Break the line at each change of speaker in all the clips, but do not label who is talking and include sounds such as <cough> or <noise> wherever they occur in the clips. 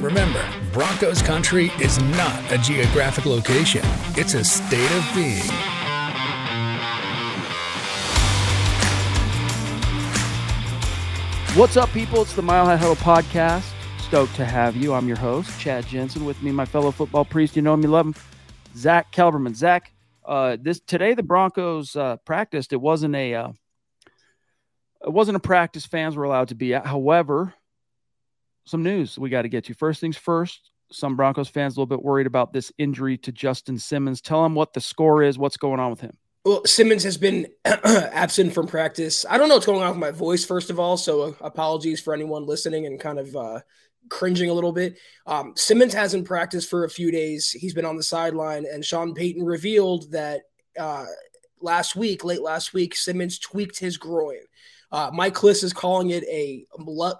Remember, Broncos country is not a geographic location, it's a state of being.
What's up, people? It's the Mile High Huddle podcast. Stoked to have you. I'm your host, Chad Jensen. With me, my fellow football priest. You know him, you love him, Zack Kelberman. Zach, uh, this today the Broncos uh, practiced. It wasn't a uh, it wasn't a practice fans were allowed to be at. However, some news we got to get to. First things first. Some Broncos fans a little bit worried about this injury to Justin Simmons. Tell them what the score is. What's going on with him?
Well, Simmons has been <clears throat> absent from practice. I don't know what's going on with my voice, first of all. So, uh, apologies for anyone listening and kind of uh, cringing a little bit. Um, Simmons hasn't practiced for a few days. He's been on the sideline, and Sean Payton revealed that uh, last week, late last week, Simmons tweaked his groin. Uh, Mike Klis is calling it a,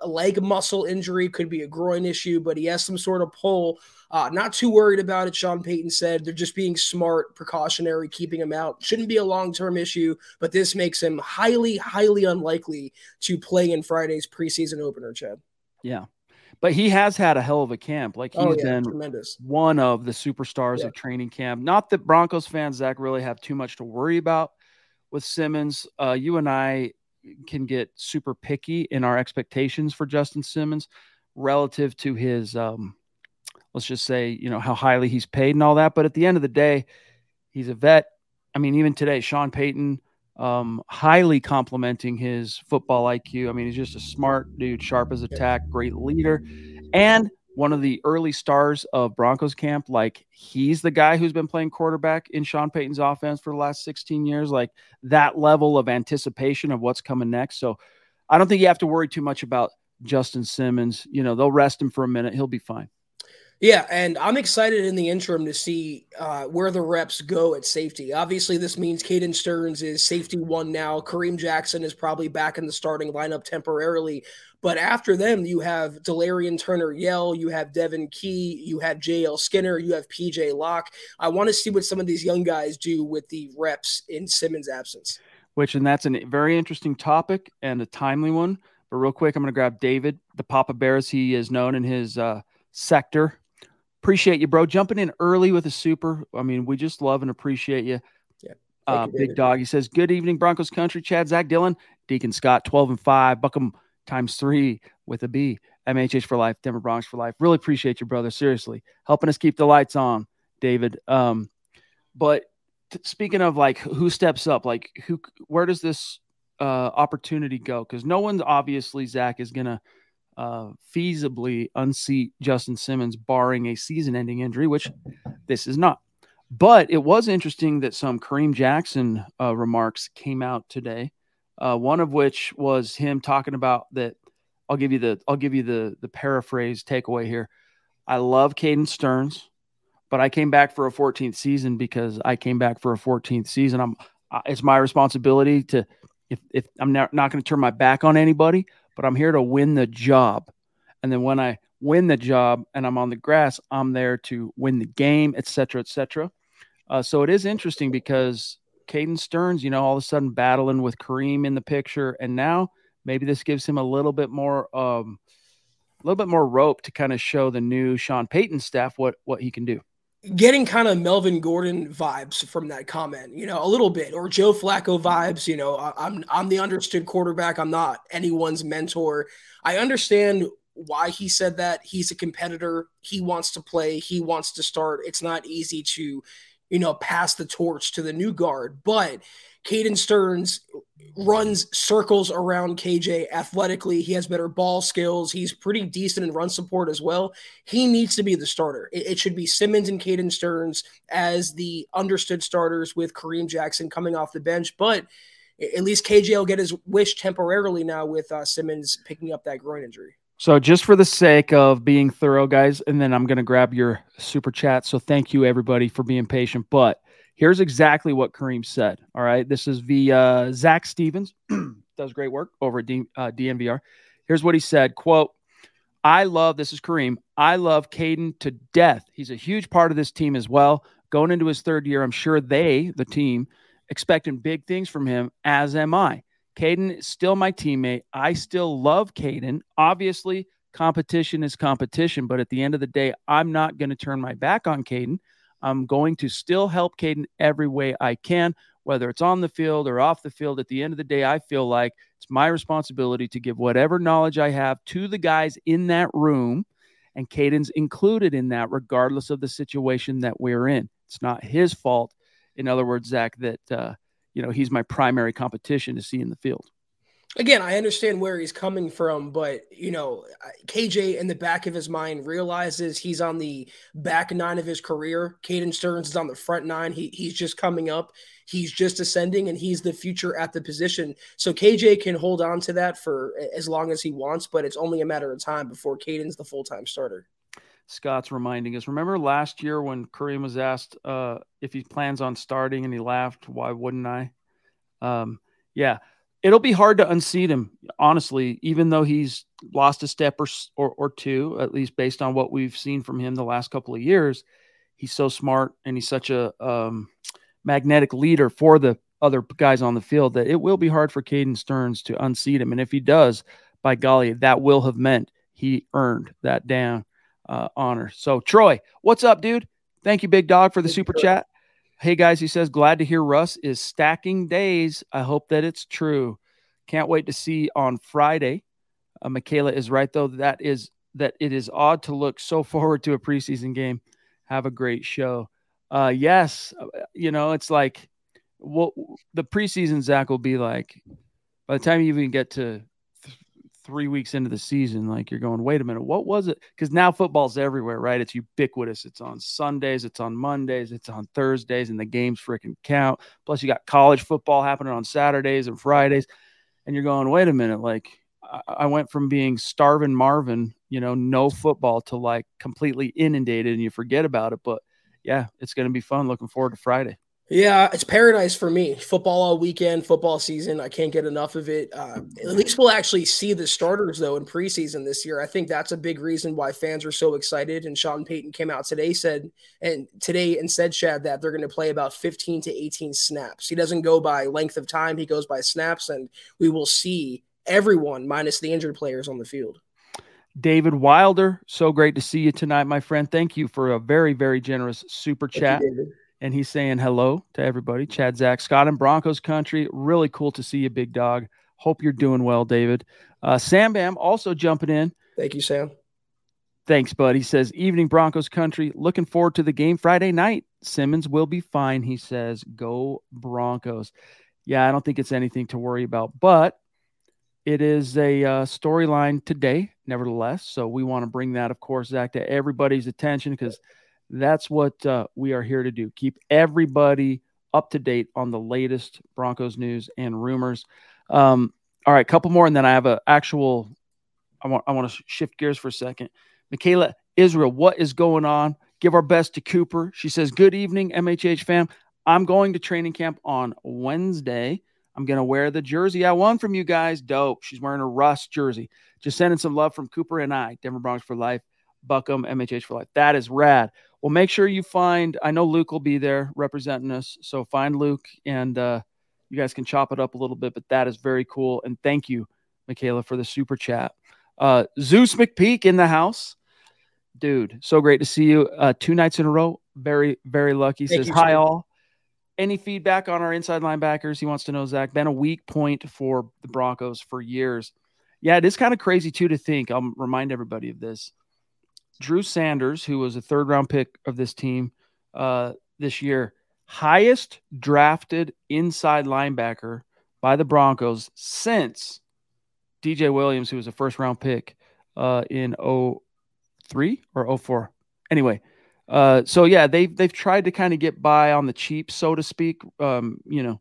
a leg muscle injury, could be a groin issue, but he has some sort of pull. Uh, not too worried about it, Sean Payton said. They're just being smart, precautionary, keeping him out. Shouldn't be a long term issue, but this makes him highly, highly unlikely to play in Friday's preseason opener, Chad.
Yeah. But he has had a hell of a camp. Like he's
Oh, yeah,
been
tremendous.
one of the superstars
Yeah.
of training camp. Not that Broncos fans, Zach, really have too much to worry about with Simmons. Uh, you and I can get super picky in our expectations for Justin Simmons relative to his, um, let's just say, you know, how highly he's paid and all that. But at the end of the day, he's a vet. I mean, even today, Sean Payton um, highly complimenting his football IQ. I mean, he's just a smart dude, sharp as a tack, great leader, and one of the early stars of Broncos camp. Like he's the guy who's been playing quarterback in Sean Payton's offense for the last 16 years. Like that level of anticipation of what's coming next. So I don't think you have to worry too much about Justin Simmons. You know, they'll rest him for a minute. He'll be fine.
Yeah, and I'm excited in the interim to see uh, where the reps go at safety. Obviously, this means Caden Sterns is safety one now. Kareem Jackson is probably back in the starting lineup temporarily. But after them, you have Delarrin Turner Yell, you have Devon Key, you have JL Skinner, you have PJ Locke. I want to see what some of these young guys do with the reps in Simmons' absence.
which and that's a very interesting topic and a timely one. But real quick, I'm going to grab David, the Papa Bear, as he is known in his uh, sector. Appreciate you, bro, jumping in early with a super. I mean, we just love and appreciate you.
Yeah.
Uh,
you,
Big dog. He says, "Good evening, Broncos country." Chad, Zach, Dylan, Deacon Scott, twelve and five. Buckham times three with a B. MHH for life. Denver Bronx for life. Really appreciate you, brother. Seriously, helping us keep the lights on, David. Um, but t- speaking of like who steps up, like who, where does this uh, opportunity go? Because no one's obviously Zach is gonna uh, feasibly unseat Justin Simmons, barring a season-ending injury, which this is not. But it was interesting that some Kareem Jackson uh, remarks came out today. Uh, one of which was him talking about that. I'll give you the I'll give you the the paraphrase takeaway here. I love Caden Sterns, but I came back for a 14th season because I came back for a 14th season. I'm it's my responsibility to if if I'm not, not going to turn my back on anybody, but I'm here to win the job. And then when I win the job and I'm on the grass, I'm there to win the game, et cetera, et cetera. Uh, so it is interesting because Caden Sterns, you know, all of a sudden battling with Kareem in the picture, and now maybe this gives him a little bit more um, a little bit more rope to kind of show the new Sean Payton staff what what he can do.
Getting kind of Melvin Gordon vibes from that comment, you know, a little bit, or Joe Flacco vibes. You know, I'm I'm the understood quarterback. I'm not anyone's mentor. I understand why he said that. He's a competitor. He wants to play. He wants to start. It's not easy to, you know, pass the torch to the new guard, but Caden Sterns runs circles around KJ athletically. He has better ball skills. He's pretty decent in run support as well. He needs to be the starter. It, it should be Simmons and Caden Sterns as the understood starters with Kareem Jackson coming off the bench. But at least KJ will get his wish temporarily now with uh, Simmons picking up that groin injury.
So, just for the sake of being thorough, guys, and then I'm going to grab your super chat. So, thank you everybody for being patient. But Here's exactly what Kareem said. All right. This is via Zac Stevens, <clears throat> does great work over at D, uh, DNVR. Here's what he said quote, I love, this is Kareem, I love Caden to death. He's a huge part of this team as well. Going into his third year, I'm sure they, the team, expecting big things from him, as am I. Caden is still my teammate. I still love Caden. Obviously, competition is competition, but at the end of the day, I'm not going to turn my back on Caden. I'm going to still help Caden every way I can, whether it's on the field or off the field. At the end of the day, I feel like it's my responsibility to give whatever knowledge I have to the guys in that room. And Caden's included in that, regardless of the situation that we're in. It's not his fault. In other words, Zach, that, uh, you know, he's my primary competition to see in the field
again, I understand where he's coming from, but you know, KJ in the back of his mind realizes he's on the back nine of his career. Caden Sterns is on the front nine. He, he's just coming up. He's just ascending, and he's the future at the position. So KJ can hold on to that for as long as he wants, but it's only a matter of time before Caden's the full time starter.
Scott's reminding us. Remember last year when Kareem was asked uh, if he plans on starting, and he laughed, "Why wouldn't I?" Um, yeah it'll be hard to unseat him, honestly, even though he's lost a step or, or, or two, at least based on what we've seen from him the last couple of years. He's so smart and he's such a um, magnetic leader for the other guys on the field that it will be hard for Caden Sterns to unseat him. And if he does, by golly, that will have meant he earned that damn uh, honor. So, Troy, what's up, dude? Thank you, Big Dog, for the super chat. Hey guys, he says, glad to hear Russ is stacking days. I hope that it's true. Can't wait to see on Friday. Uh, Michaela is right though. That is that it is odd to look so <laughs> forward to a preseason game. Have a great show. Uh, yes, uh, you know it's like well, the preseason Zach will be like by the time you even get to three weeks into the season, like you're going, wait a minute, what was it? Because now football's everywhere, right? It's ubiquitous. It's on Sundays, it's on Mondays, it's on Thursdays, and the games freaking count. Plus, you got college football happening on Saturdays and Fridays. And you're going, wait a minute, like I went from being starving Marvin, you know, no football to like completely inundated and you forget about it. But yeah, it's going to be fun. Looking forward to Friday.
Yeah, it's paradise for me. Football all weekend, football season. I can't get enough of it. Uh, at least we'll actually see the starters though in preseason this year. I think that's a big reason why fans are so excited. And Sean Payton came out today said and today and said Chad that they're going to play about 15 to 18 snaps. He doesn't go by length of time; he goes by snaps, and we will see everyone minus the injured players on the field.
David Wilder, so great to see you tonight, my friend. Thank you for a very, very generous super chat. You, and he's saying hello to everybody. Chad Zach, Scott and Broncos country. Really cool to see you, big dog. Hope you're doing well, David. Uh, Sam Bam also jumping in.
Thank you, Sam.
Thanks, bud. He says, Evening Broncos country. Looking forward to the game Friday night. Simmons will be fine. He says, Go Broncos. Yeah, I don't think it's anything to worry about, but it is a uh, storyline today, nevertheless. So we want to bring that, of course, Zach, to everybody's attention because that's what uh, we are here to do. Keep everybody up to date on the latest Broncos news and rumors. Um, all right, couple more, and then I have an actual. I want I want to shift gears for a second. Michaela Israel, what is going on? Give our best to Cooper. She says, "Good evening, MHH fam. I'm going to training camp on Wednesday. I'm gonna wear the jersey I won from you guys. Dope. She's wearing a Russ jersey. Just sending some love from Cooper and I, Denver Broncos for life. Buckham, MHH for life. That is rad. Well, make sure you find. I know Luke will be there representing us, so find Luke and uh, you guys can chop it up a little bit. But that is very cool, and thank you Michaela, for the super chat. Uh, Zeus McPeak in the house. Dude, so great to see you. Uh, two nights in a row. Very, very lucky.
Thank
Says,
you,
Hi, all. Any feedback on our inside linebackers? He wants to know, Zach. Been a weak point for the Broncos for years. Yeah, it is kind of crazy, too, to think. I'll remind everybody of this. Drew Sanders, who was a third round pick of this team uh, this year, highest drafted inside linebacker by the Broncos since DJ Williams, who was a first round pick uh, in 03 or 04. Anyway, uh, so yeah, they've they've tried to kind of get by on the cheap, so to speak. Um, you know,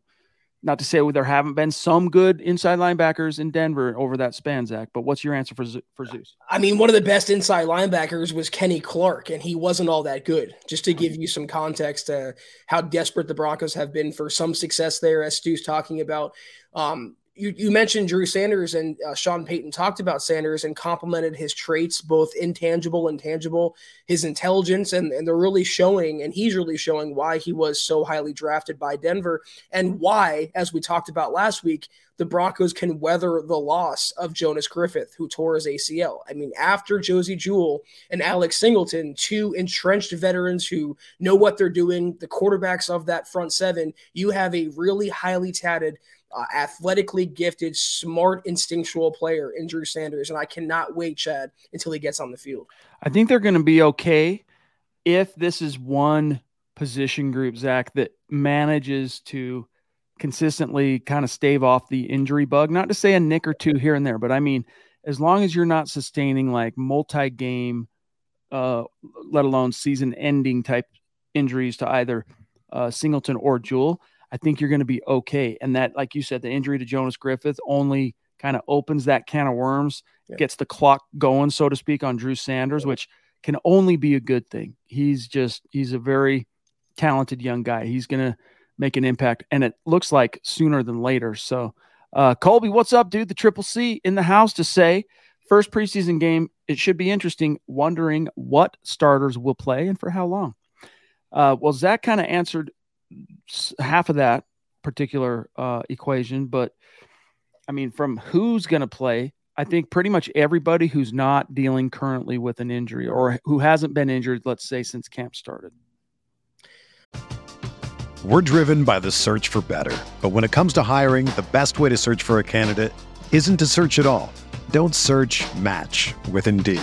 not to say there haven't been some good inside linebackers in Denver over that span, Zach. But what's your answer for for Zeus?
I mean, one of the best inside linebackers was Kenny Clark, and he wasn't all that good. Just to give you some context to how desperate the Broncos have been for some success there, as Stu's talking about. Um, you, you mentioned Drew Sanders, and uh, Sean Payton talked about Sanders and complimented his traits, both intangible and tangible, his intelligence, and, and they're really showing, and he's really showing why he was so highly drafted by Denver, and why, as we talked about last week, the Broncos can weather the loss of Jonas Griffith, who tore his ACL. I mean, after Josey Jewell and Alex Singleton, two entrenched veterans who know what they're doing, the quarterbacks of that front seven, you have a really highly tatted, uh, athletically gifted, smart, instinctual player in Drew Sanders. And I cannot wait, Chad, until he gets on the field.
I think they're going to be okay if this is one position group, Zach, that manages to consistently kind of stave off the injury bug. Not to say a nick or two here and there, but I mean, as long as you're not sustaining like multi game, uh, let alone season ending type injuries to either uh, Singleton or Jewell, I think you're going to be okay. And that, like you said, the injury to Jonas Griffith only kind of opens that can of worms,
Yeah.
gets the clock going, so to speak, on Drew Sanders, which can only be a good thing. He's just, he's a very talented young guy. He's going to make an impact, and it looks like sooner than later. So, uh, Colby, what's up, dude? The Triple C in the house to say first preseason game. It should be interesting. Wondering what starters will play and for how long. Uh, well, Zach kind of answered half of that particular uh, equation, but I mean, from who's going to play, I think pretty much everybody who's not dealing currently with an injury or who hasn't been injured, let's say, since camp started.
We're driven by the search for better. But when it comes to hiring, the best way to search for a candidate isn't to search at all. Don't search match with Indeed.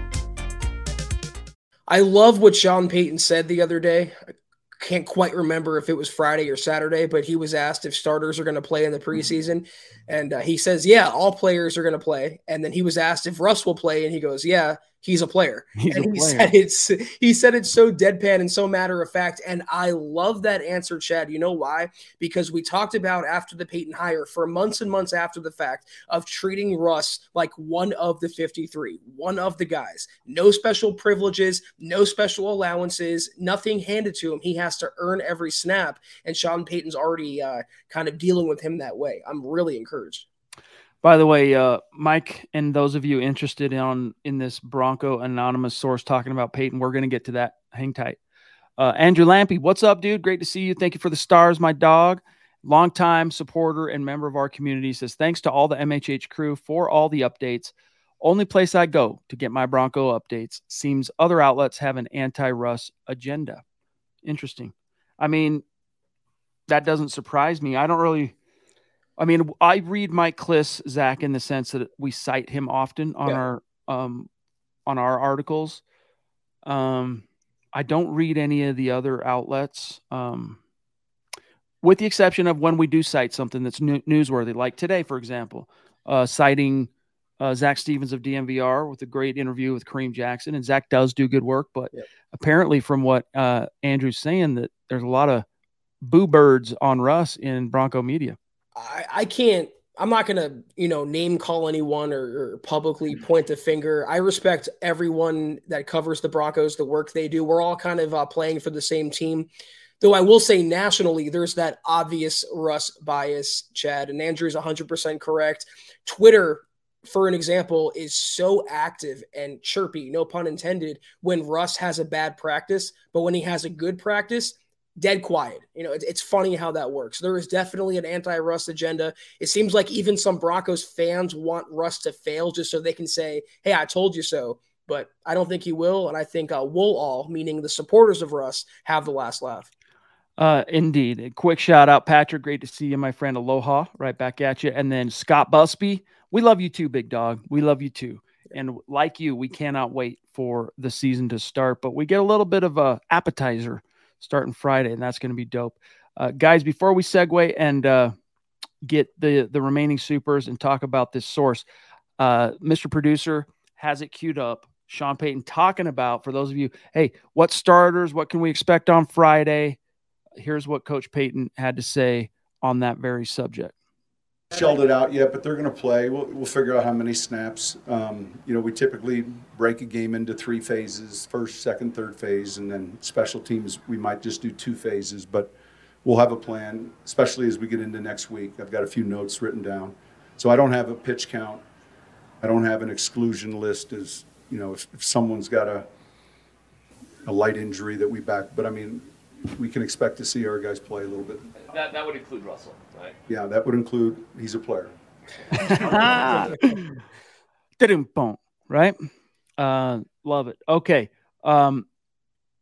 I love what Sean Payton said the other day. I can't quite remember if it was Friday or Saturday, but he was asked if starters are going to play in the preseason. And uh, he says, Yeah, all players are going to play. And then he was asked if Russ will play. And he goes, Yeah, he's a player. <laughs>
He's
and
a
he
player.
said it's he said it's so deadpan and so matter of fact. And I love that answer, Chad. You know why? Because we talked about after the Payton hire for months and months after the fact of treating Russ like one of the 53, one of the guys. No special privileges, no special allowances, nothing handed to him. He has to earn every snap. And Sean Payton's already uh, kind of dealing with him that way. I'm really encouraged.
By the way, uh, Mike, and those of you interested on in this Bronco anonymous source talking about Payton, we're going to get to that. Hang tight. Uh, Andrew Lampy, what's up, dude? Great to see you. Thank you for the stars, my dog. Longtime supporter and member of our community says, thanks to all the MHH crew for all the updates. Only place I go to get my Bronco updates. Seems other outlets have an anti Russ agenda. Interesting. I mean, that doesn't surprise me. I don't really. I mean, I read Mike Klis, Zach, in the sense that we cite him often on yeah. our um, on our articles. Um, I don't read any of the other outlets, um, with the exception of when we do cite something that's new- newsworthy, like today, for example, uh, citing uh, Zac Stevens of DNVR with a great interview with Kareem Jackson. And Zach does do good work, but yep. apparently, from what uh, Andrew's saying, that there's a lot of boo birds on Russ in Bronco media.
I, I can't. I'm not gonna, you know, name call anyone or, or, publicly point the finger. I respect everyone that covers the Broncos, the work they do. We're all kind of uh, playing for the same team. Though I will say nationally, there's that obvious Russ bias, Chad, and Andrew's 100% correct. Twitter for an example, is so active and chirpy, no pun intended, when Russ has a bad practice, but when he has a good practice, dead quiet. You know, it's funny how that works. There is definitely an anti-Russ agenda. It seems like even some Broncos fans want Russ to fail just so they can say, "Hey, I told you so." But I don't think he will, and I think uh, we'll all, meaning the supporters of Russ, have the last laugh.
Uh, indeed. A quick shout out, Patrick. Great to see you, my friend. Aloha, right back at you. And then Scott Busby we love you too, big dog. We love you too. And like you, we cannot wait for the season to start. But we get a little bit of a appetizer starting Friday, and that's going to be dope. Uh, guys, before we segue and uh, get the the remaining supers and talk about this source, uh, Mr. Producer has it queued up. Sean Payton talking about for those of you, hey, what starters? What can we expect on Friday? Here's what Coach Payton had to say on that very subject
shelled it out yet, but they're going to play. We'll, we'll figure out how many snaps. Um, you know, we typically break a game into three phases first, second, third phase, and then special teams, we might just do two phases, but we'll have a plan, especially as we get into next week. I've got a few notes written down. So I don't have a pitch count. I don't have an exclusion list as, you know, if, if someone's got a, a light injury that we back, but I mean, we can expect to see our guys play a little bit.
That, that would include Russell, right?
Yeah, that would include he's a player. <laughs>
boom, right? Uh, love it. Okay. Um,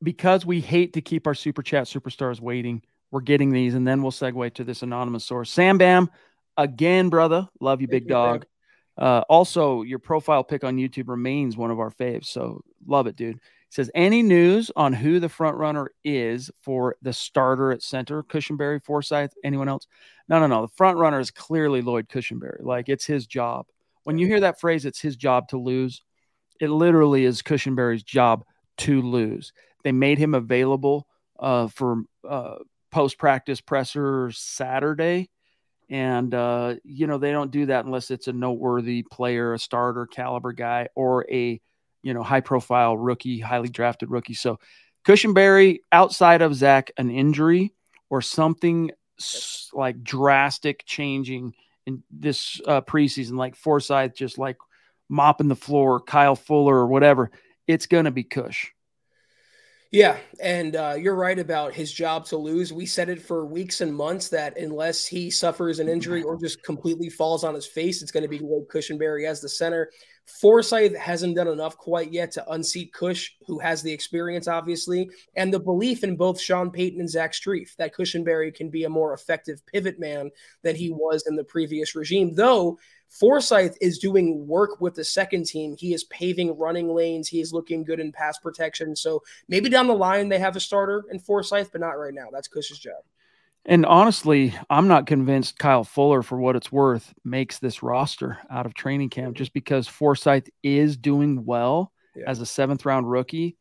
because we hate to keep our super chat superstars waiting, we're getting these, and then we'll segue to this anonymous source. Sam Bam, again, brother. Love you, big dog. Uh, also, your profile pic on YouTube remains one of our faves. So love it, dude says any news on who the front runner is for the starter at center? Cushenberry, Forsyth, anyone else? No, no, no. The front runner is clearly Lloyd Cushenberry. Like it's his job. When you hear that phrase, it's his job to lose. It literally is Cushenberry's job to lose. They made him available uh, for uh, post practice presser Saturday. And, uh, you know, they don't do that unless it's a noteworthy player, a starter caliber guy, or a you know, high profile rookie, highly drafted rookie. So Cushenberry, outside of Zach, an injury or something like drastic changing in this uh, preseason, like Forsyth just like mopping the floor, Kyle Fuller or whatever, it's going to be Cush.
Yeah, and uh, you're right about his job to lose. We said it for weeks and months that unless he suffers an injury or just completely falls on his face, it's going to be Lloyd Cushenberry as the center. Forsyth hasn't done enough quite yet to unseat Cush, who has the experience, obviously, and the belief in both Sean Payton and Zach Strief that Cushenberry can be a more effective pivot man than he was in the previous regime. Though Forsyth is doing work with the second team. He is paving running lanes. He is looking good in pass protection. So maybe down the line they have a starter in Forsyth, but not right now. That's Cush's job.
And honestly, I'm not convinced Kyle Fuller, for what it's worth, makes this roster out of training camp just because Forsyth is doing well yeah. as a seventh round rookie.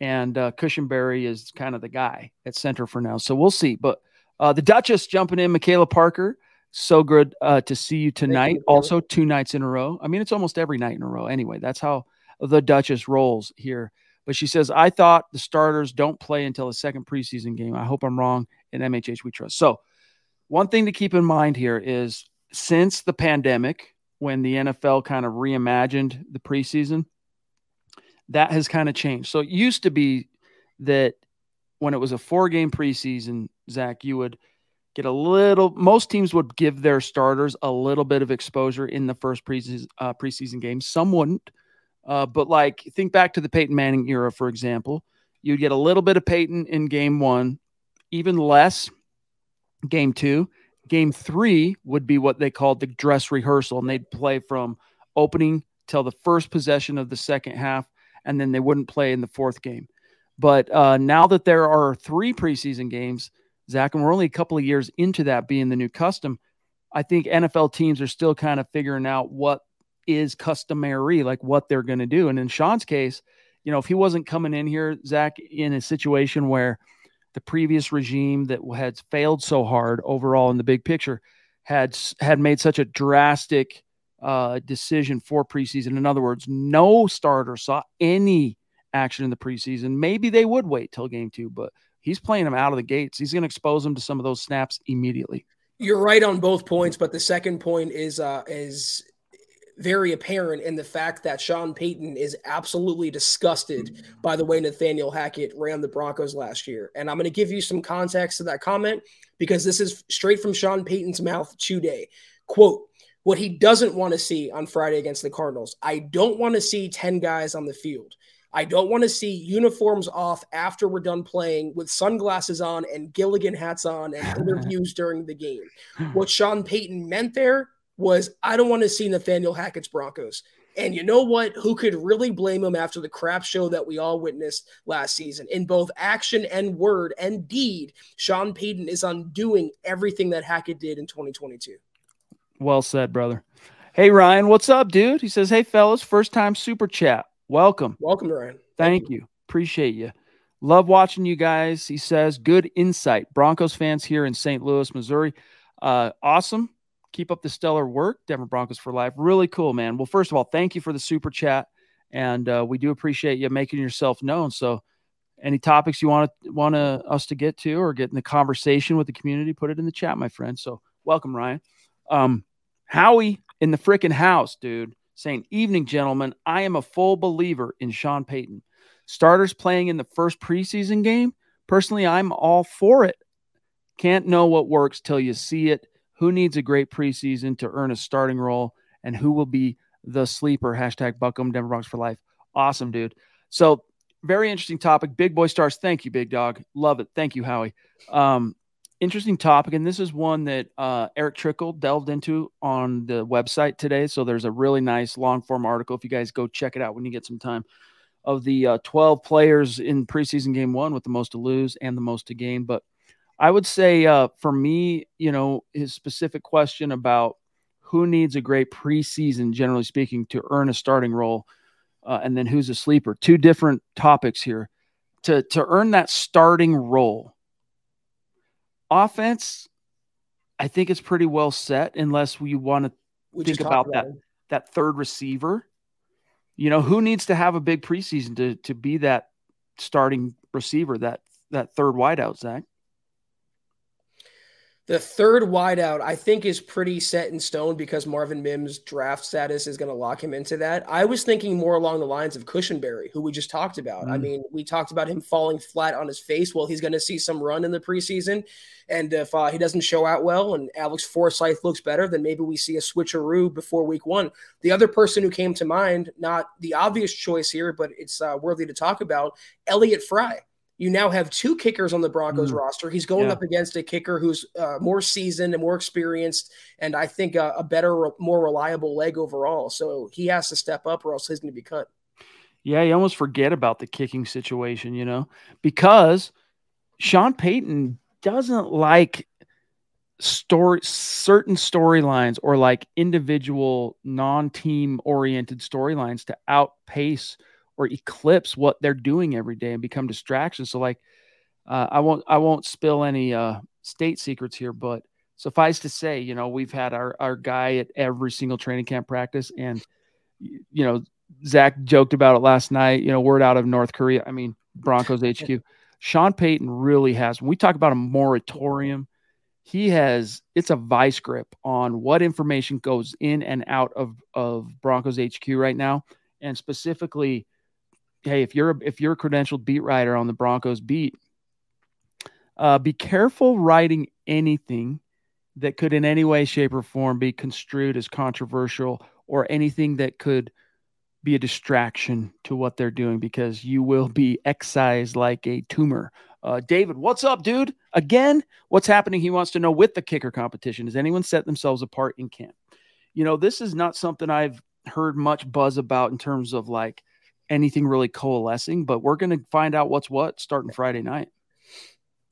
And uh, Cushenberry is kind of the guy at center for now. So we'll see. But uh, the Duchess jumping in, Michaela Parker. So good uh, to see you tonight. You, also, two nights in a row. I mean, it's almost every night in a row anyway. That's how the Duchess rolls here. But she says, I thought the starters don't play until the second preseason game. I hope I'm wrong. In MHH, we trust. So, one thing to keep in mind here is since the pandemic, when the NFL kind of reimagined the preseason, that has kind of changed. So it used to be that when it was a four game preseason, Zach, you would get a little, most teams would give their starters a little bit of exposure in the first preseason, uh, preseason game. Some wouldn't. Uh, but like, think back to the Peyton Manning era, for example. You'd get a little bit of Peyton in game one, even less game two. Game three would be what they called the dress rehearsal, and they'd play from opening till the first possession of the second half, and then they wouldn't play in the fourth game. But uh, now that there are three preseason games, Zach, and we're only a couple of years into that being the new custom, I think NFL teams are still kind of figuring out what is customary, like what they're going to do. And in Sean's case, you know, if he wasn't coming in here, Zach, in a situation where the previous regime that had failed so hard overall in the big picture had had made such a drastic uh, decision for preseason. In other words, no starter saw any action in the preseason. Maybe they would wait till game two, but he's playing him out of the gates. He's going to expose him to some of those snaps immediately.
You're right on both points, but the second point is uh, is very apparent in the fact that Sean Payton is absolutely disgusted by the way Nathaniel Hackett ran the Broncos last year. And I'm going to give you some context to that comment because this is straight from Sean Payton's mouth today. Quote, what he doesn't want to see on Friday against the Cardinals. I don't want to see 10 guys on the field. I don't want to see uniforms off after we're done playing with sunglasses on and Gilligan hats on and <laughs> interviews during the game. Hmm. What Sean Payton meant there was I don't want to see Nathaniel Hackett's Broncos. And you know what? Who could really blame him after the crap show that we all witnessed last season? In both action and word and deed, Sean Payton is undoing everything that Hackett did in 2022.
Well said, brother. Hey, Ryan, what's up, dude? He says, Hey, fellas, first time super chat. Welcome.
Welcome, Ryan.
Thank, Thank you. you. Appreciate you. Love watching you guys. He says, Good insight. Broncos fans here in St. Louis, Missouri. Uh, awesome. Keep up the stellar work, Denver Broncos for life. Really cool, man. Well, first of all, thank you for the super chat, and uh, we do appreciate you making yourself known. So, any topics you want to want to, us to get to or get in the conversation with the community, put it in the chat, my friend. So, welcome, Ryan. Um, Howie in the freaking house, dude, saying, "Evening, gentlemen. I am a full believer in Sean Payton. Starters playing in the first preseason game. Personally, I'm all for it. Can't know what works till you see it." who needs a great preseason to earn a starting role, and who will be the sleeper. Hashtag Buckham Denver Bronx for life. Awesome, dude. So very interesting topic. Big boy stars. Thank you, big dog. Love it. Thank you, Howie. Um, interesting topic, and this is one that uh, Erick Trickel delved into on the website today. So there's a really nice long form article. If you guys go check it out when you get some time, of the uh, 12 players in preseason game one with the most to lose and the most to gain. But I would say uh, for me, you know, his specific question about who needs a great preseason, generally speaking, to earn a starting role, uh, and then who's a sleeper. Two different topics here. To to earn that starting role, offense, I think it's pretty well set unless we want to think about, about that that third receiver. You know, who needs to have a big preseason to to be that starting receiver, that that third wideout, Zach?
The third wideout, I think, is pretty set in stone because Marvin Mims' draft status is going to lock him into that. I was thinking more along the lines of Cushenberry, who we just talked about. Mm. I mean, we talked about him falling flat on his face. Well, he's going to see some run in the preseason. And if uh, he doesn't show out well and Alex Forsyth looks better, then maybe we see a switcheroo before week one. The other person who came to mind, not the obvious choice here, but it's uh, worthy to talk about, Elliott Fry you now have two kickers on the Broncos mm. roster. He's going yeah. up against a kicker who's uh, more seasoned and more experienced, and I think a, a better, more reliable leg overall. So he has to step up, or else he's going to be cut.
Yeah, you almost forget about the kicking situation, you know, because Sean Payton doesn't like story certain storylines or like individual non-team oriented storylines to outpace – or eclipse what they're doing every day and become distractions. So like uh, I won't I won't spill any uh, state secrets here, but suffice to say, you know, we've had our our guy at every single training camp practice, and you know, Zach joked about it last night. You know, word out of North Korea. I mean, Broncos <laughs> HQ. Sean Payton really has. When we talk about a moratorium, he has it's a vice grip on what information goes in and out of of Broncos HQ right now, and specifically, hey, if you're a, if you're a credentialed beat writer on the Broncos beat, uh, be careful writing anything that could in any way, shape, or form be construed as controversial or anything that could be a distraction to what they're doing because you will be excised like a tumor. Uh, David, what's up, dude? Again, what's happening? He wants to know with the kicker competition. Has anyone set themselves apart in camp? You know, this is not something I've heard much buzz about in terms of like anything really coalescing, but we're going to find out what's what starting Friday night.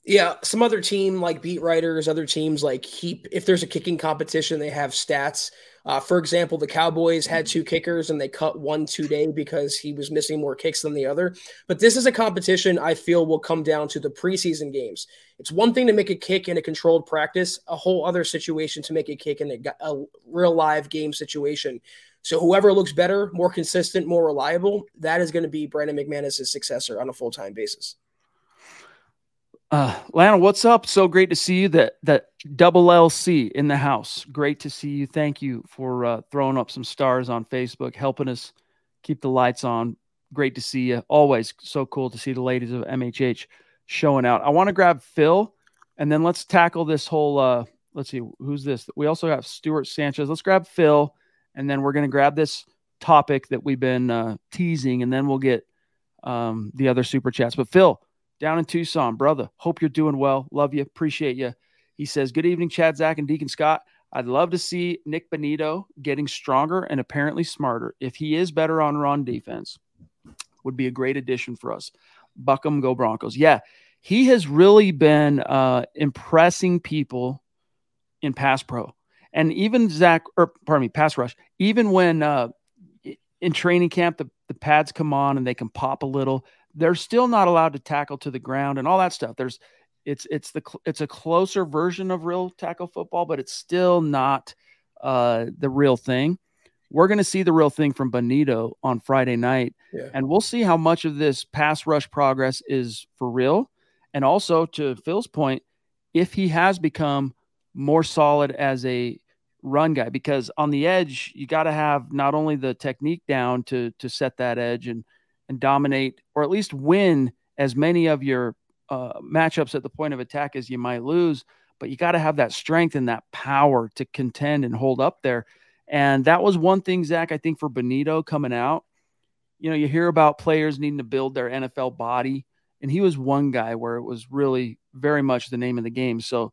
Yeah, some other team like beat writers, other teams like keep if there's a kicking competition, they have stats. Uh, for example, the Cowboys had two kickers and they cut one today because he was missing more kicks than the other. But this is a competition I feel will come down to the preseason games. It's one thing to make a kick in a controlled practice, a whole other situation to make a kick in a, a real live game situation. So whoever looks better, more consistent, more reliable, that is going to be Brandon McManus' successor on a full time basis.
Uh, Lana, what's up? So great to see you. That that double LC in the house. Great to see you. Thank you for uh, throwing up some stars on Facebook, helping us keep the lights on. Great to see you. Always so cool to see the ladies of MHH showing out. I want to grab Phil, and then let's tackle this whole. Uh, let's see, who's this? We also have Stuart Sanchez. Let's grab Phil, and then we're going to grab this topic that we've been uh, teasing, and then we'll get um, the other super chats. But Phil, down in Tucson. Brother, hope you're doing well. Love you. Appreciate you. He says, Good evening, Chad, Zach, and Deacon Scott. I'd love to see Nik Bonitto getting stronger and apparently smarter. If he is better on run defense, would be a great addition for us. Buckham, go Broncos. Yeah, he has really been uh, impressing people in pass pro. And even Zach, or pardon me, pass rush, even when uh, in training camp, the, the pads come on and they can pop a little they're still not allowed to tackle to the ground and all that stuff. There's it's it's the it's a closer version of real tackle football, but it's still not uh, the real thing. We're going to see the real thing from Bonitto on Friday night, yeah. and we'll see how much of this pass rush progress is for real, and also to Phil's point, if he has become more solid as a run guy, because on the edge you got to have not only the technique down to to set that edge and and dominate or at least win as many of your uh, matchups at the point of attack as you might lose. But you got to have that strength and that power to contend and hold up there. And that was one thing, Zach, I think for Bonitto coming out. You know, you hear about players needing to build their NFL body, and he was one guy where it was really very much the name of the game. So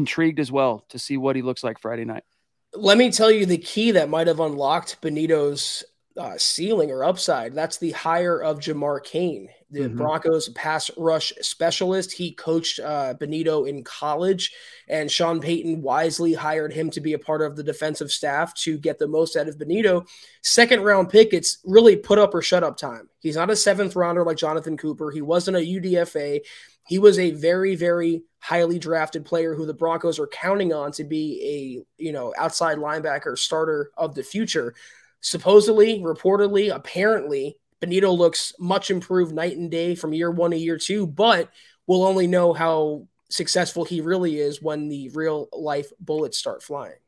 intrigued as well to see what he looks like Friday night.
Let me tell you the key that might have unlocked Bonitto's uh, ceiling or upside. That's the hire of Jamar Cain, the mm-hmm. Broncos pass rush specialist. He coached uh, Bonitto in college, and Sean Payton wisely hired him to be a part of the defensive staff to get the most out of Bonitto. Second round pick, it's really put up or shut up time. He's not a seventh rounder like Jonathan Cooper. He wasn't a UDFA. He was a very, very highly drafted player who the Broncos are counting on to be a you know outside linebacker starter of the future supposedly, reportedly, apparently, Bonitto looks much improved night and day from year one to year two, but we'll only know how successful he really is when the real life bullets start flying.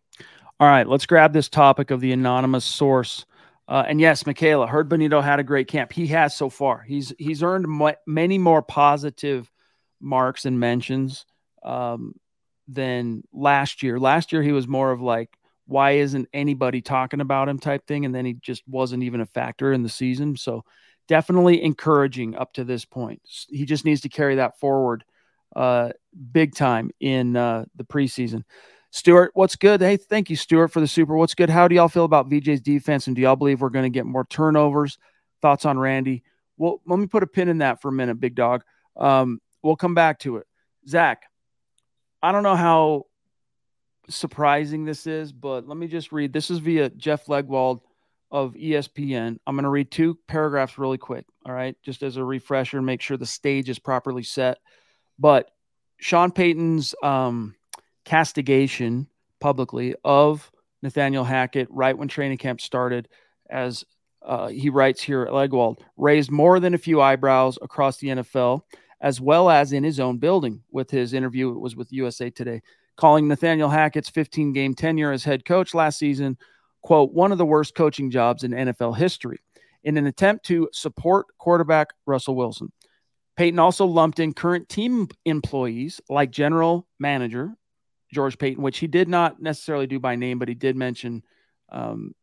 All right, let's grab this topic of the anonymous source. Uh, and yes, Michaela heard Bonitto had a great camp. He has so far. He's he's earned m- many more positive marks and mentions um, than last year. Last year he was more of like why isn't anybody talking about him type thing. And then he just wasn't even a factor in the season. So definitely encouraging up to this point. He just needs to carry that forward uh, big time in uh, the preseason. Stuart, what's good? Hey, thank you, Stuart, for the super. What's good? How do y'all feel about VJ's defense? And do y'all believe we're going to get more turnovers? Thoughts on Randy? Well, let me put a pin in that for a minute, big dog. Um, we'll come back to it. Zach, I don't know how surprising this is, but let me just read. This is via Jeff Legwold of ESPN. I'm going to read two paragraphs really quick. All right. Just as a refresher, make sure the stage is properly set. But Sean Payton's um, castigation publicly of Nathaniel Hackett right when training camp started, as uh, he writes here at Legwold, raised more than a few eyebrows across the NFL, as well as in his own building with his interview. It was with USA Today. Calling Nathaniel Hackett's 15 game tenure as head coach last season, quote, one of the worst coaching jobs in NFL history in an attempt to support quarterback Russell Wilson. Payton also lumped in current team employees like general manager George Paton, which he did not necessarily do by name, but he did mention um,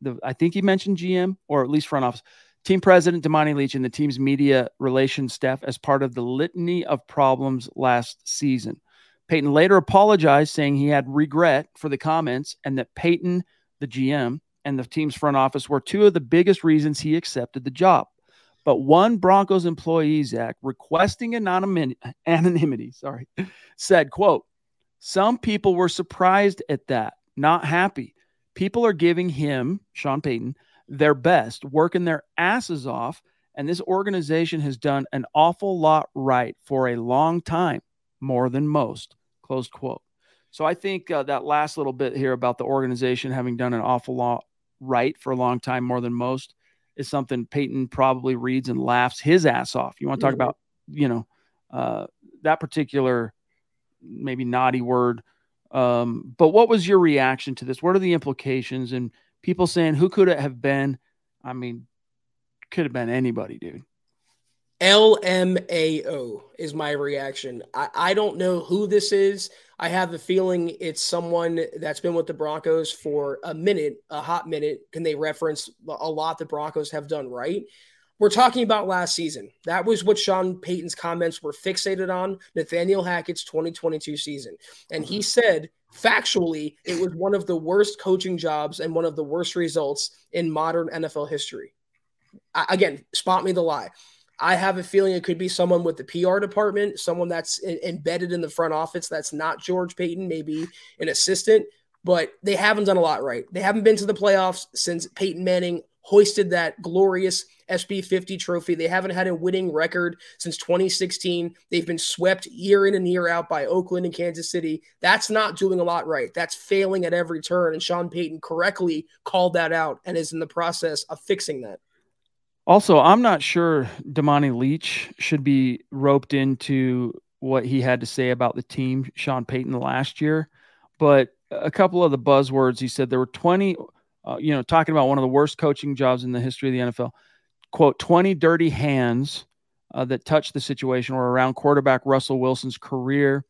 the I think he mentioned GM or at least front office. Team president Damani Leach and the team's media relations staff as part of the litany of problems last season. Payton later apologized, saying he had regret for the comments and that Paton, the GM, and the team's front office were two of the biggest reasons he accepted the job. But one Broncos employee, Zach, requesting anonymity, anonymity <laughs> sorry, said, quote, some people were surprised at that, not happy. People are giving him, Sean Payton, their best, working their asses off. And this organization has done an awful lot right for a long time, more than most. Close quote. So I think uh, that last little bit here about the organization having done an awful lot right for a long time, more than most, is something Payton probably reads and laughs his ass off. You want to talk mm-hmm. about, you know, uh, that particular maybe naughty word. Um, but what was your reaction to this? What are the implications? And people saying who could it have been? I mean, could have been anybody, dude.
LMAO is my reaction. I, I don't know who this is. I have a feeling it's someone that's been with the Broncos for a minute, a hot minute. Can they reference a lot the Broncos have done right? We're talking about last season. That was what Sean Payton's comments were fixated on Nathaniel Hackett's 2022 season. And he said, factually, it was one of the worst coaching jobs and one of the worst results in modern NFL history. I, again, spot me the lie. I have a feeling it could be someone with the PR department, someone that's in, embedded in the front office that's not George Paton, maybe an assistant, but they haven't done a lot right. They haven't been to the playoffs since Peyton Manning hoisted that glorious SB 50 trophy. They haven't had a winning record since 2016. They've been swept year in and year out by Oakland and Kansas City. That's not doing a lot right. That's failing at every turn. And Sean Payton correctly called that out and is in the process of fixing that.
Also, I'm not sure Damani Leach should be roped into what he had to say about the team, Sean Payton, last year. But a couple of the buzzwords he said there were 20, uh, you know, talking about one of the worst coaching jobs in the history of the NFL quote, 20 dirty hands uh, that touched the situation or around quarterback Russell Wilson's career.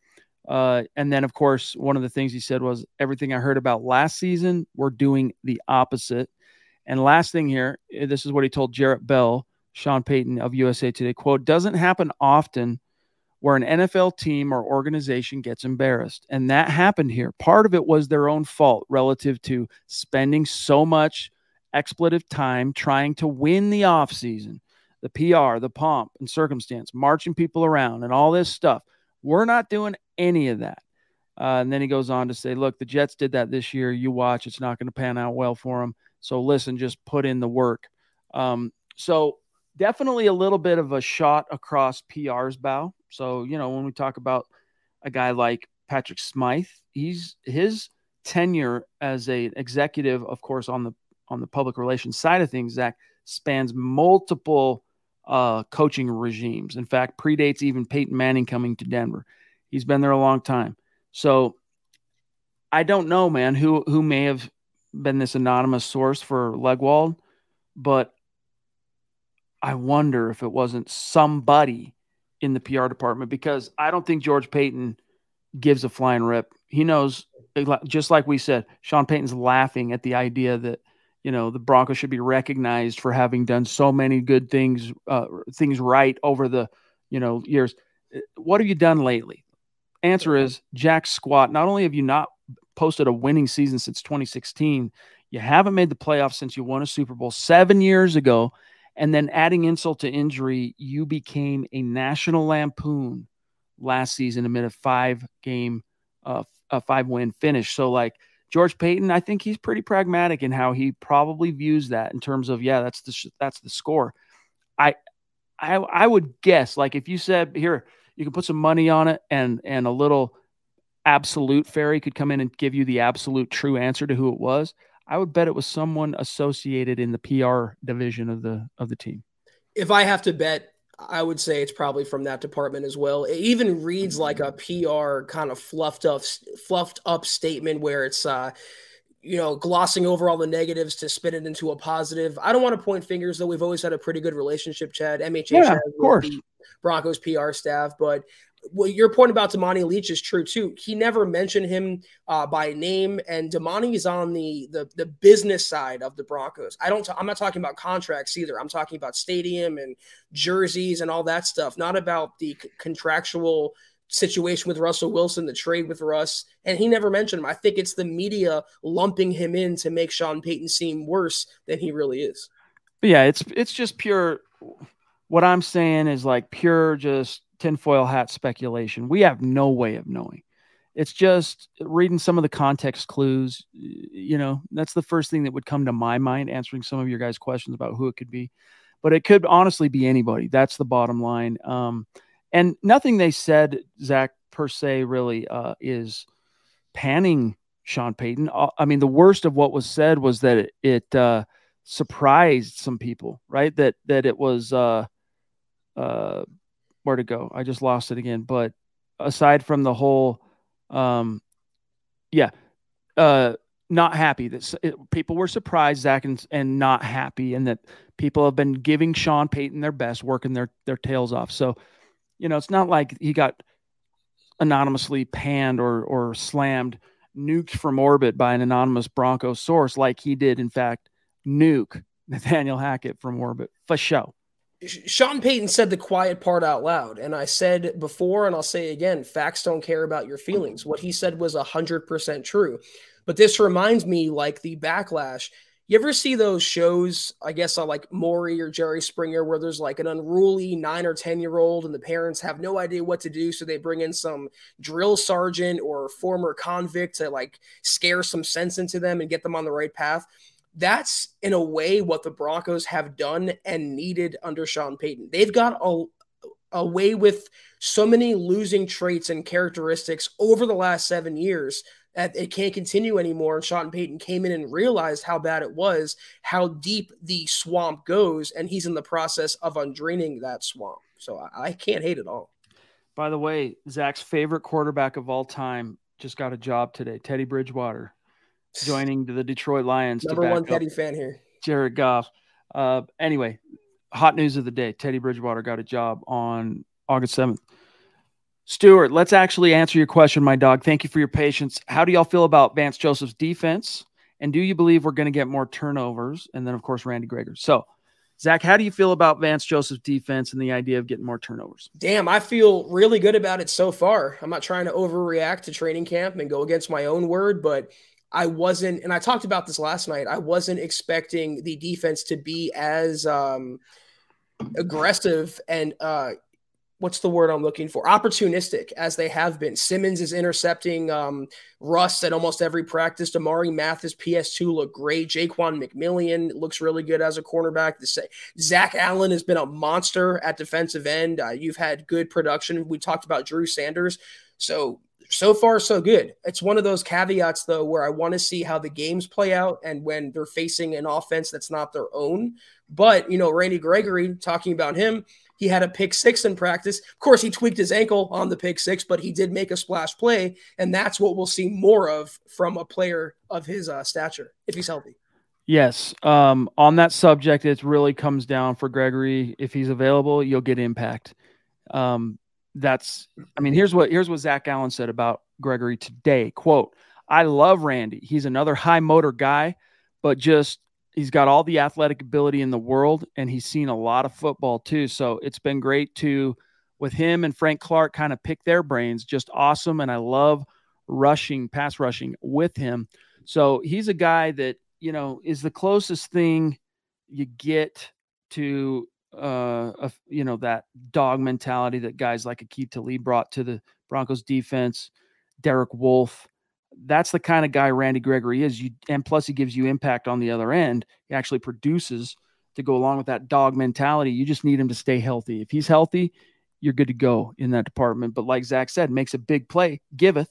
Uh, and then, of course, one of the things he said was everything I heard about last season, we're doing the opposite. And last thing here, eh, this is what he told Jarrett Bell, Sean Payton of USA Today, quote, doesn't happen often where an NFL team or organization gets embarrassed. And that happened here. Part of it was their own fault relative to spending so much expletive time trying to win the offseason, the PR, the pomp and circumstance, marching people around, and all this stuff. We're not doing any of that. Uh, and then he goes on to say, look, the Jets did that this year. You watch, it's not going to pan out well for them. So listen, just put in the work. Um, so definitely a little bit of a shot across PR's bow. So, you know, when we talk about a guy like Patrick Smyth, he's his tenure as a executive, of course, on the on the public relations side of things, Zach, spans multiple uh, coaching regimes. In fact, predates even Peyton Manning coming to Denver. He's been there a long time. So I don't know, man, who who may have been this anonymous source for Legwold, but I wonder if it wasn't somebody in the PR department because I don't think George Paton gives a flying rip. He knows, just like we said, Sean Payton's laughing at the idea that you know the Broncos should be recognized for having done so many good things uh, things right over the you know years. What have you done lately? Answer is Jack Squat. Not only have you not posted a winning season since 2016, you haven't made the playoffs since you won a Super Bowl seven years ago, and then adding insult to injury, you became a national lampoon last season amid a five game, uh, a five win finish. So like George Paton, I think he's pretty pragmatic in how he probably views that in terms of yeah, that's the that's the score. I I I would guess like if you said here you can put some money on it and and a little absolute fairy could come in and give you the absolute true answer to who it was. I would bet it was someone associated in the PR division of the of the team.
If I have to bet, I would say it's probably from that department as well. It even reads like a PR kind of fluffed up, fluffed up statement where it's, uh, you know, glossing over all the negatives to spin it into a positive. I don't want to point fingers, though. We've always had a pretty good relationship, Chad. MHA
yeah, of course.
Broncos PR staff, but well, your point about Damani Leach is true too. He never mentioned him uh, by name, and Damani is on the, the the business side of the Broncos. I don't. i am not talking about contracts either. I'm talking about stadium and jerseys and all that stuff. Not about the c- contractual situation with Russell Wilson, the trade with Russ, and he never mentioned him. I think it's the media lumping him in to make Sean Payton seem worse than he really is.
Yeah, it's it's just pure. What I'm saying is like pure just tinfoil hat speculation. We have no way of knowing. It's just reading some of the context clues. You know, that's the first thing that would come to my mind answering some of your guys' questions about who it could be. But it could honestly be anybody. That's the bottom line. Um, and nothing they said, Zach, per se, really uh, is panning Sean Payton. Uh, I mean, the worst of what was said was that it, it uh, surprised some people, right? That that it was uh, uh, where to go. I just lost it again. But aside from the whole, um, yeah, uh, not happy that it, people were surprised, Zach, and, and not happy, and that people have been giving Sean Payton their best, working their their tails off. So, you know, it's not like he got anonymously panned or or slammed, nuked from orbit by an anonymous Bronco source, like he did, in fact, nuke <laughs> Nathaniel Hackett from orbit for show.
Sean Payton said the quiet part out loud. And I said before, and I'll say again facts don't care about your feelings. What he said was 100% true. But this reminds me like the backlash. You ever see those shows, I guess, on like Maury or Jerry Springer, where there's like an unruly nine or 10 year old and the parents have no idea what to do. So they bring in some drill sergeant or former convict to like scare some sense into them and get them on the right path that's in a way what the Broncos have done and needed under Sean Payton. They've got a away with so many losing traits and characteristics over the last seven years that it can't continue anymore. And Sean Payton came in and realized how bad it was, how deep the swamp goes, and he's in the process of undraining that swamp. So I, I can't hate it all.
By the way, Zach's favorite quarterback of all time just got a job today, Teddy Bridgewater joining the Detroit Lions.
Number one Teddy fan here.
Jared Goff. Uh, anyway, hot news of the day: Teddy Bridgewater got a job on August seventh. Stuart, let's actually answer your question, my dog. Thank you for your patience. How do y'all feel about Vance Joseph's defense? And do you believe we're going to get more turnovers? And then, of course, Randy Gregory. So, Zach, how do you feel about Vance Joseph's defense and the idea of getting more turnovers?
Damn, I feel really good about it so far. I'm not trying to overreact to training camp and go against my own word, but I wasn't, and I talked about this last night. I wasn't expecting the defense to be as um, aggressive and uh, what's the word I'm looking for? Opportunistic as they have been. Simmons is intercepting um, Russ at almost every practice. Damarri Mathis, PS2 look great. Ja'Quan McMillian looks really good as a cornerback. Zach Allen has been a monster at defensive end. Uh, you've had good production. We talked about Drew Sanders. So so far so good. It's one of those caveats though where I want to see how the games play out and when they're facing an offense that's not their own. But, you know, Randy Gregory talking about him, he had a pick 6 in practice. Of course, he tweaked his ankle on the pick 6, but he did make a splash play and that's what we'll see more of from a player of his uh, stature if he's healthy.
Yes. Um, on that subject, it really comes down for Gregory. If he's available, you'll get impact. Um, that's I mean, here's what here's what Zach Allen said about Gregory today. Quote, I love Randy. He's another high motor guy, but just he's got all the athletic ability in the world and he's seen a lot of football too. So it's been great to with him and Frank Clark kind of pick their brains. Just awesome. And I love rushing, pass rushing with him. So he's a guy that, you know, is the closest thing you get to uh, a, you know, that dog mentality that guys like Aqib Talib brought to the Broncos defense, Derek Wolfe. That's the kind of guy Randy Gregory is. You and plus he gives you impact on the other end. He actually produces to go along with that dog mentality. You just need him to stay healthy. If he's healthy, you're good to go in that department. But like Zach said, makes a big play, giveth,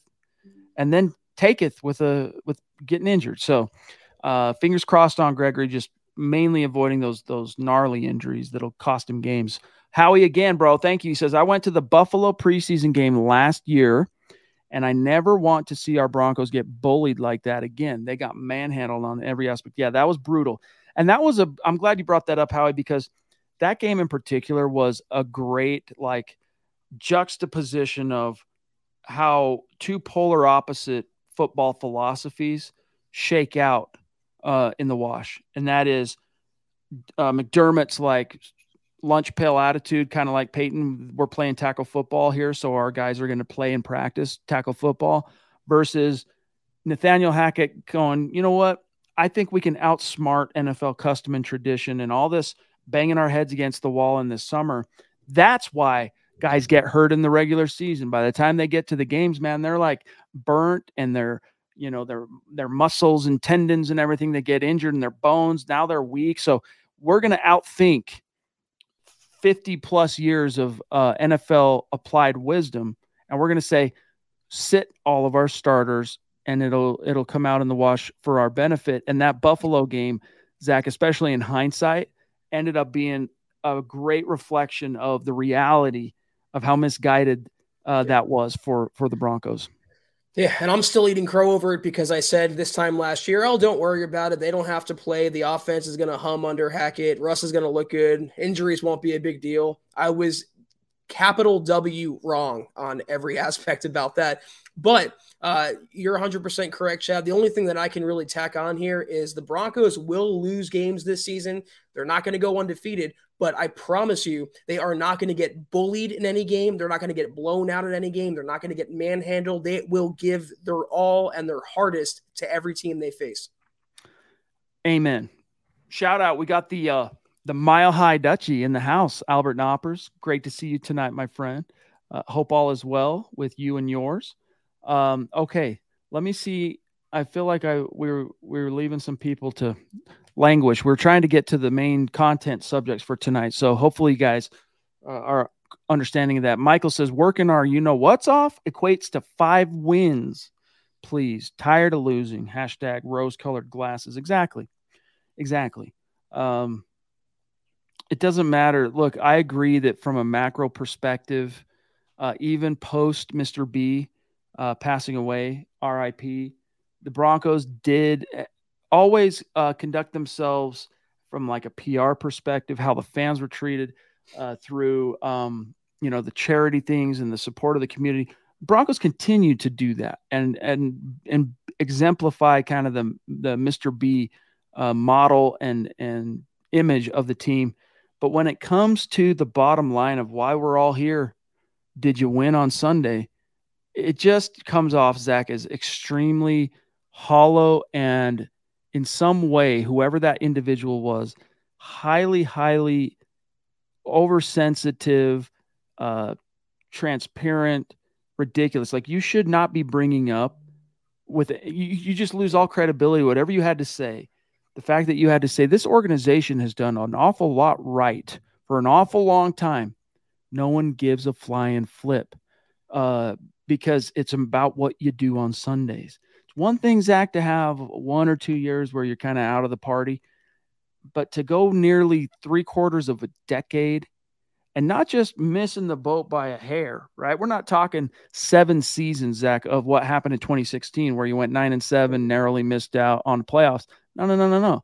and then taketh with a with getting injured. So uh, fingers crossed on Gregory. Just mainly avoiding those those gnarly injuries that'll cost him games. Howie again, bro. Thank you. He says I went to the Buffalo preseason game last year, and I never want to see our Broncos get bullied like that again. They got manhandled on every aspect. Yeah, that was brutal, and that was a. I'm glad you brought that up, Howie, because that game in particular was a great like juxtaposition of how two polar opposite football philosophies shake out uh, in the wash, and that is uh, McDermott's like lunch pail attitude, kind of like Peyton. We're playing tackle football here, so our guys are going to play and practice tackle football. Versus Nathaniel Hackett going, you know what? I think we can outsmart NFL custom and tradition and all this banging our heads against the wall in this summer. That's why guys get hurt in the regular season. By the time they get to the games, man, they're like burnt and they're you know their their muscles and tendons and everything they get injured and their bones now they're weak. So we're going to outthink 50 plus years of uh, nfl applied wisdom and we're going to say sit all of our starters and it'll it'll come out in the wash for our benefit. And that buffalo game zach especially in hindsight ended up being a great reflection of the reality of how misguided uh, that was for for the broncos
yeah, and I'm still eating crow over it because I said this time last year, oh, don't worry about it. They don't have to play. The offense is going to hum under Hackett. Russ is going to look good. Injuries won't be a big deal. I was capital W wrong on every <laughs> aspect about that. But uh, you're 100% correct, Chad. The only thing that I can really tack on here is the Broncos will lose games this season. They're not going to go undefeated, but I promise you, they are not going to get bullied in any game. They're not going to get blown out in any game. They're not going to get manhandled. They will give their all and their hardest to every team they face.
Amen. Shout out. We got the uh the mile high Dutchie in the house, Albert Knoppers. Great to see you tonight, my friend. Uh, hope all is well with you and yours. Um, okay, let me see. I feel like I we are we are leaving some people to languish. We're trying to get to the main content subjects for tonight. So hopefully, you guys uh, are understanding of that. Michael says, working our you know what's off equates to five wins. Please, tired of losing. Hashtag rose colored glasses. Exactly. Exactly. Um, it doesn't matter. Look, I agree that from a macro perspective, uh, even post Mr. B uh, passing away, RIP, the Broncos did always uh, conduct themselves from like a PR perspective, how the fans were treated uh, through, um, you know, the charity things and the support of the community. Broncos continue to do that and and and exemplify kind of the the Mr. B uh, model and and image of the team. But when it comes to the bottom line of why we're all here, did you win on Sunday? It just comes off Zach as extremely hollow and in some way, whoever that individual was, highly, highly oversensitive, uh, transparent, ridiculous. Like you should not be bringing up with it. You, you just lose all credibility. Whatever you had to say, the fact that you had to say this organization has done an awful lot right for an awful long time. No one gives a flying flip uh, because it's about what you do on Sundays. One thing, Zach, to have one or two years where you're kind of out of the party, but to go nearly three quarters of a decade and not just missing the boat by a hair, right? We're not talking seven seasons, Zach, of what happened in 2016, where you went nine and seven, narrowly missed out on the playoffs. No, no, no, no, no.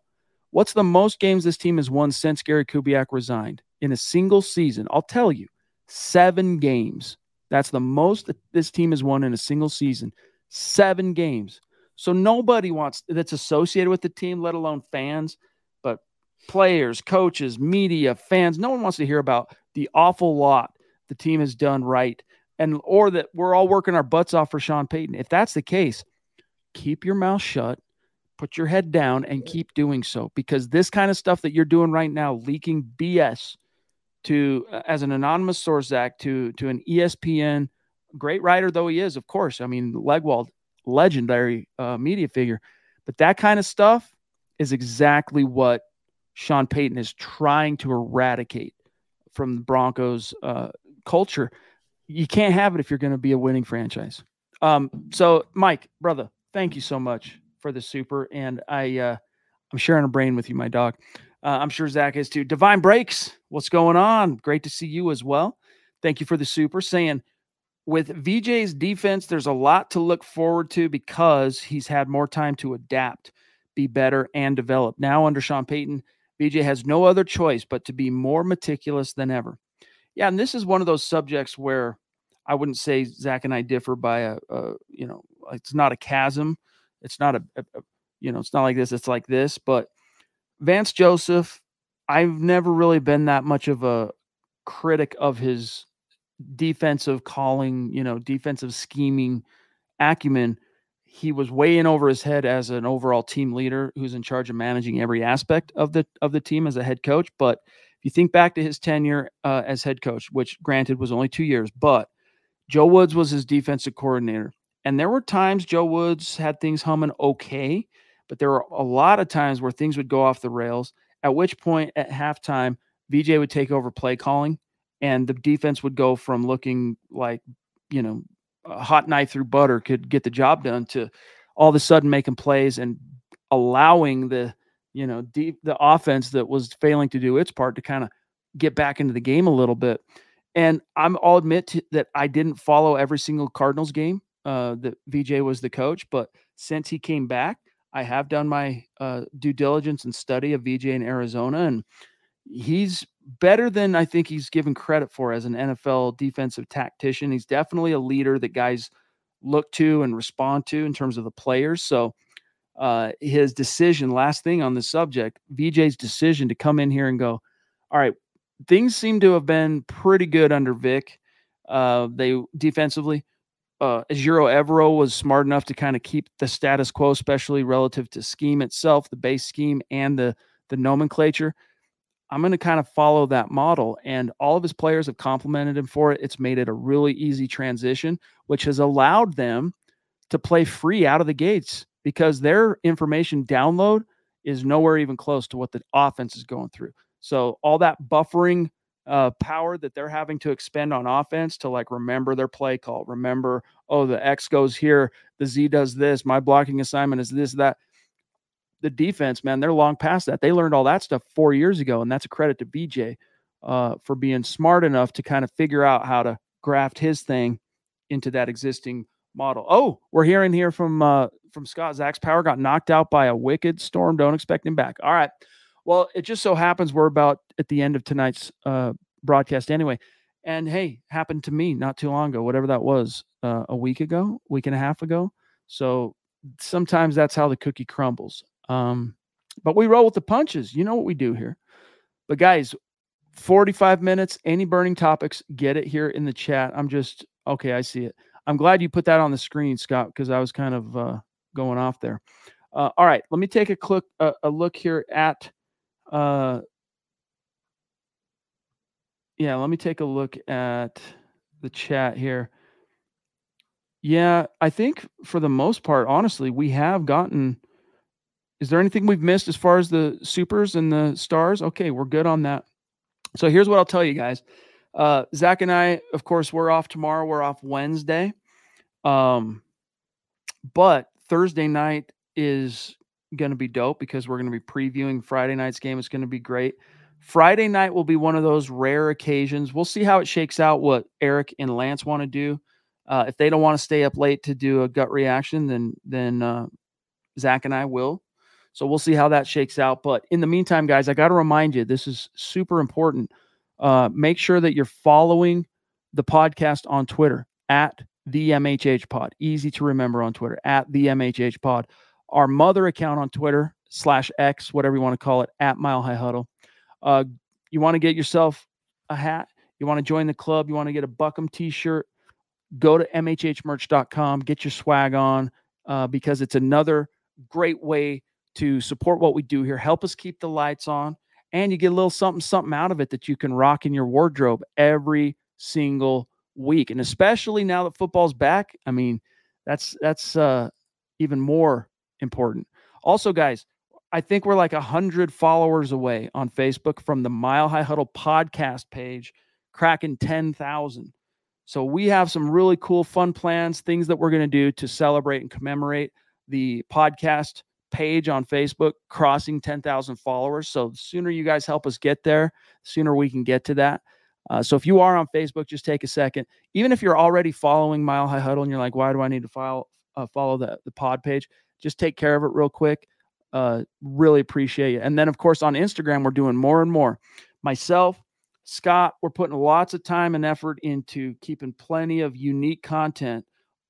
What's the most games this team has won since Gary Kubiak resigned in a single season? I'll tell you, seven games. That's the most that this team has won in a single season seven games. So nobody wants that's associated with the team, let alone fans, but players, coaches, media, fans. No one wants to hear about the awful lot the team has done right, and or that we're all working our butts off for Sean Payton. If that's the case, keep your mouth shut, put your head down, and keep doing so. Because this kind of stuff that you're doing right now, leaking BS to uh, as an anonymous source act to to an ESPN great writer though he is, of course. I mean, Legwold, legendary uh, media figure. But that kind of stuff is exactly what Sean Payton is trying to eradicate from the Broncos uh, culture. You can't have it if you're going to be a winning franchise. Um, so, Mike, brother, thank you so much for the super. And I, uh, I'm sharing a brain with you, my dog. Uh, I'm sure Zach is too. Divine Breaks, what's going on? Great to see you as well. Thank you for the super saying with VJ's defense, there's a lot to look forward to because he's had more time to adapt, be better, and develop. Now, under Sean Payton, VJ has no other choice but to be more meticulous than ever. Yeah, and this is one of those subjects where I wouldn't say Zach and I differ by a, a you know, it's not a chasm. It's not a, a, a, you know, it's not like this. It's like this. But Vance Joseph, I've never really been that much of a critic of his defensive calling, you know, defensive scheming acumen. He was way in over his head as an overall team leader who's in charge of managing every aspect of the of the team as a head coach. But if you think back to his tenure uh, as head coach, which granted was only two years, but Joe Woods was his defensive coordinator. And there were times Joe Woods had things humming okay, but there were a lot of times where things would go off the rails, at which point at halftime, VJ would take over play calling and the defense would go from looking like, you know, a hot knife through butter could get the job done to all of a sudden making plays and allowing the, you know, deep the offense that was failing to do its part to kind of get back into the game a little bit. And I'm I'll admit to, that I didn't follow every single Cardinals game uh, that VJ was the coach, but since he came back, I have done my uh, due diligence and study of VJ in Arizona, and he's better than I think he's given credit for as an NFL defensive tactician. He's definitely a leader that guys look to and respond to in terms of the players. So uh, his decision, last thing on the subject, VJ's decision to come in here and go, all right, things seem to have been pretty good under Vic. Uh, they defensively, uh, Ejiro Evero was smart enough to kind of keep the status quo, especially relative to scheme itself, the base scheme and the the nomenclature. I'm going to kind of follow that model. And all of his players have complimented him for it. It's made it a really easy transition, which has allowed them to play free out of the gates because their information download is nowhere even close to what the offense is going through. So all that buffering uh, power that they're having to expend on offense to like remember their play call, remember, oh, the X goes here, the Z does this, my blocking assignment is this, that the defense, man, they're long past that. They learned all that stuff four years ago, and that's a credit to VJ uh, for being smart enough to kind of figure out how to graft his thing into that existing model. Oh, we're hearing here from uh, from Scott. Zach's power got knocked out by a wicked storm. Don't expect him back. All right. Well, it just so happens we're about at the end of tonight's uh, broadcast anyway. And hey, happened to me not too long ago, whatever that was, uh, a week ago, week and a half ago. So sometimes that's how the cookie crumbles. Um, but we roll with the punches. You know what we do here. But guys, 45 minutes, any burning topics, get it here in the chat. I'm just okay, I see it. I'm glad you put that on the screen, Scott, because I was kind of uh, going off there. Uh, all right, let me take a click a look here at uh yeah, let me take a look at the chat here. Yeah, I think for the most part, honestly, we have gotten is there anything we've missed as far as the supers and the stars? Okay, we're good on that. So here's what I'll tell you guys. Uh, Zach and I, of course, we're off tomorrow. We're off Wednesday. Um, but Thursday night is going to be dope because we're going to be previewing Friday night's game. It's going to be great. Friday night will be one of those rare occasions. We'll see how it shakes out what Eric and Lance want to do. Uh, if they don't want to stay up late to do a gut reaction, then then uh, Zach and I will. So we'll see how that shakes out. But in the meantime, guys, I got to remind you this is super important. Uh, make sure that you're following the podcast on Twitter at the MHH Pod. Easy to remember on Twitter at the MHH Pod. Our mother account on Twitter slash X, whatever you want to call it, at Mile High Huddle. Uh, you want to get yourself a hat. You want to join the club. You want to get a Buck 'Em T-shirt. Go to mhhmerch.com. Get your swag on uh, because it's another great way to support what we do here, help us keep the lights on, and you get a little something something out of it that you can rock in your wardrobe every single week. And especially now that football's back, I mean, that's that's uh even more important. Also, guys, I think we're like a hundred followers away on Facebook from the Mile High Huddle podcast page, cracking 10,000. So we have some really cool, fun plans, things that we're going to do to celebrate and commemorate the podcast page on Facebook crossing 10,000 followers. So the sooner you guys help us get there, the sooner we can get to that. Uh, so if you are on Facebook, just take a second. Even if you're already following Mile High Huddle and you're like, why do I need to follow uh, follow the the pod page? Just take care of it real quick. Uh, really appreciate it. And then of course on Instagram, we're doing more and more. Myself, Scott, we're putting lots of time and effort into keeping plenty of unique content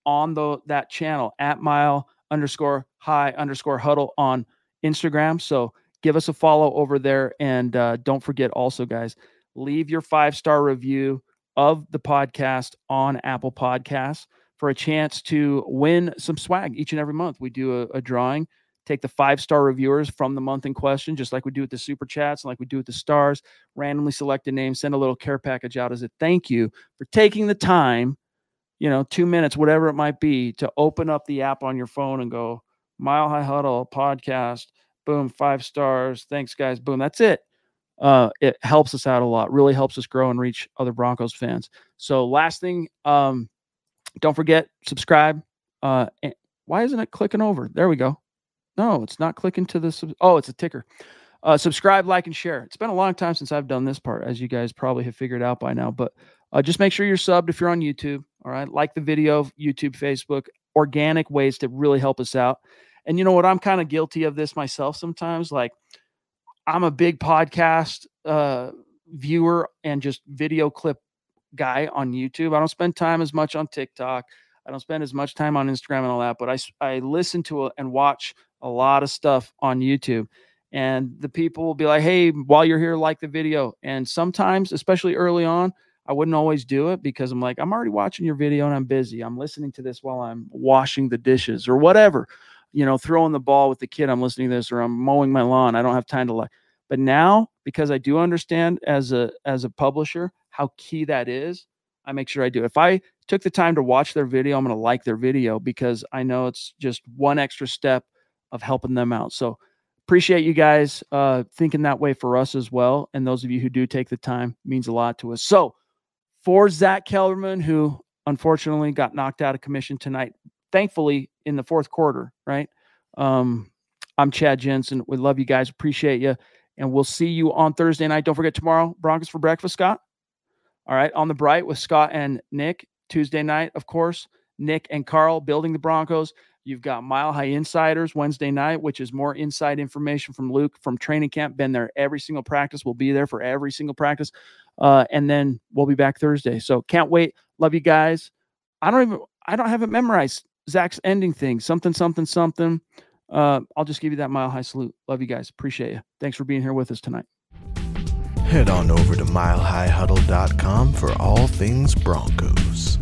on the that channel at Mile underscore High underscore Huddle on Instagram. So give us a follow over there, and uh, don't forget also, guys leave your five star review of the podcast on Apple Podcasts for a chance to win some swag each and every month. We do a, a drawing, take the five star reviewers from the month in question, just like we do with the super chats and like we do with the stars, randomly select a name, send a little care package out as a thank you for taking the time, you know, two minutes, whatever it might be, to open up the app on your phone and go, Mile High Huddle podcast, boom, five stars. Thanks, guys. Boom. That's it uh, it helps us out a lot. Really helps us grow and reach other Broncos fans. So last thing, um, don't forget subscribe. Uh, why isn't it clicking over? There we go. No, it's not clicking to the. Sub- oh, it's a ticker. Uh, subscribe, like, and share. It's been a long time since I've done this part, as you guys probably have figured out by now. But uh, just make sure you're subbed if you're on YouTube. All right, like the video, YouTube, Facebook, organic ways to really help us out. And you know what? I'm kind of guilty of this myself sometimes. Like I'm a big podcast uh, viewer and just video clip guy on YouTube. I don't spend time as much on TikTok. I don't spend as much time on Instagram and all that, but I, I listen to and watch a lot of stuff on YouTube. And the people will be like, hey, while you're here, like the video. And sometimes, especially early on, I wouldn't always do it because I'm like, I'm already watching your video and I'm busy. I'm listening to this while I'm washing the dishes or whatever you know, throwing the ball with the kid, I'm listening to this, or I'm mowing my lawn. I don't have time to like. But now, because I do understand as a as a publisher how key that is, I make sure I do. If I took the time to watch their video, I'm going to like their video because I know it's just one extra step of helping them out. So appreciate you guys uh, thinking that way for us as well. And those of you who do take the time means a lot to us. So for Zack Kelberman, who unfortunately got knocked out of commission tonight, thankfully in the fourth quarter, right? Um, I'm Chad Jensen. We love you guys. Appreciate you. And we'll see you on Thursday night. Don't forget tomorrow, Broncos for breakfast, Scott. All right. On the bright with Scott and Nick. Tuesday night, of course, Nick and Carl building the Broncos. You've got Mile High Insiders Wednesday night, which is more inside information from Luke from training camp. Been there every single practice. We'll be there for every single practice. Uh, and then we'll be back Thursday. So can't wait. Love you guys. I don't even, I don't have it memorized. Zach's ending thing, something, something, something. Uh, I'll just give you that mile high salute. Love you guys. Appreciate you. Thanks for being here with us tonight.
Head on over to milehighhuddle.com for all things Broncos.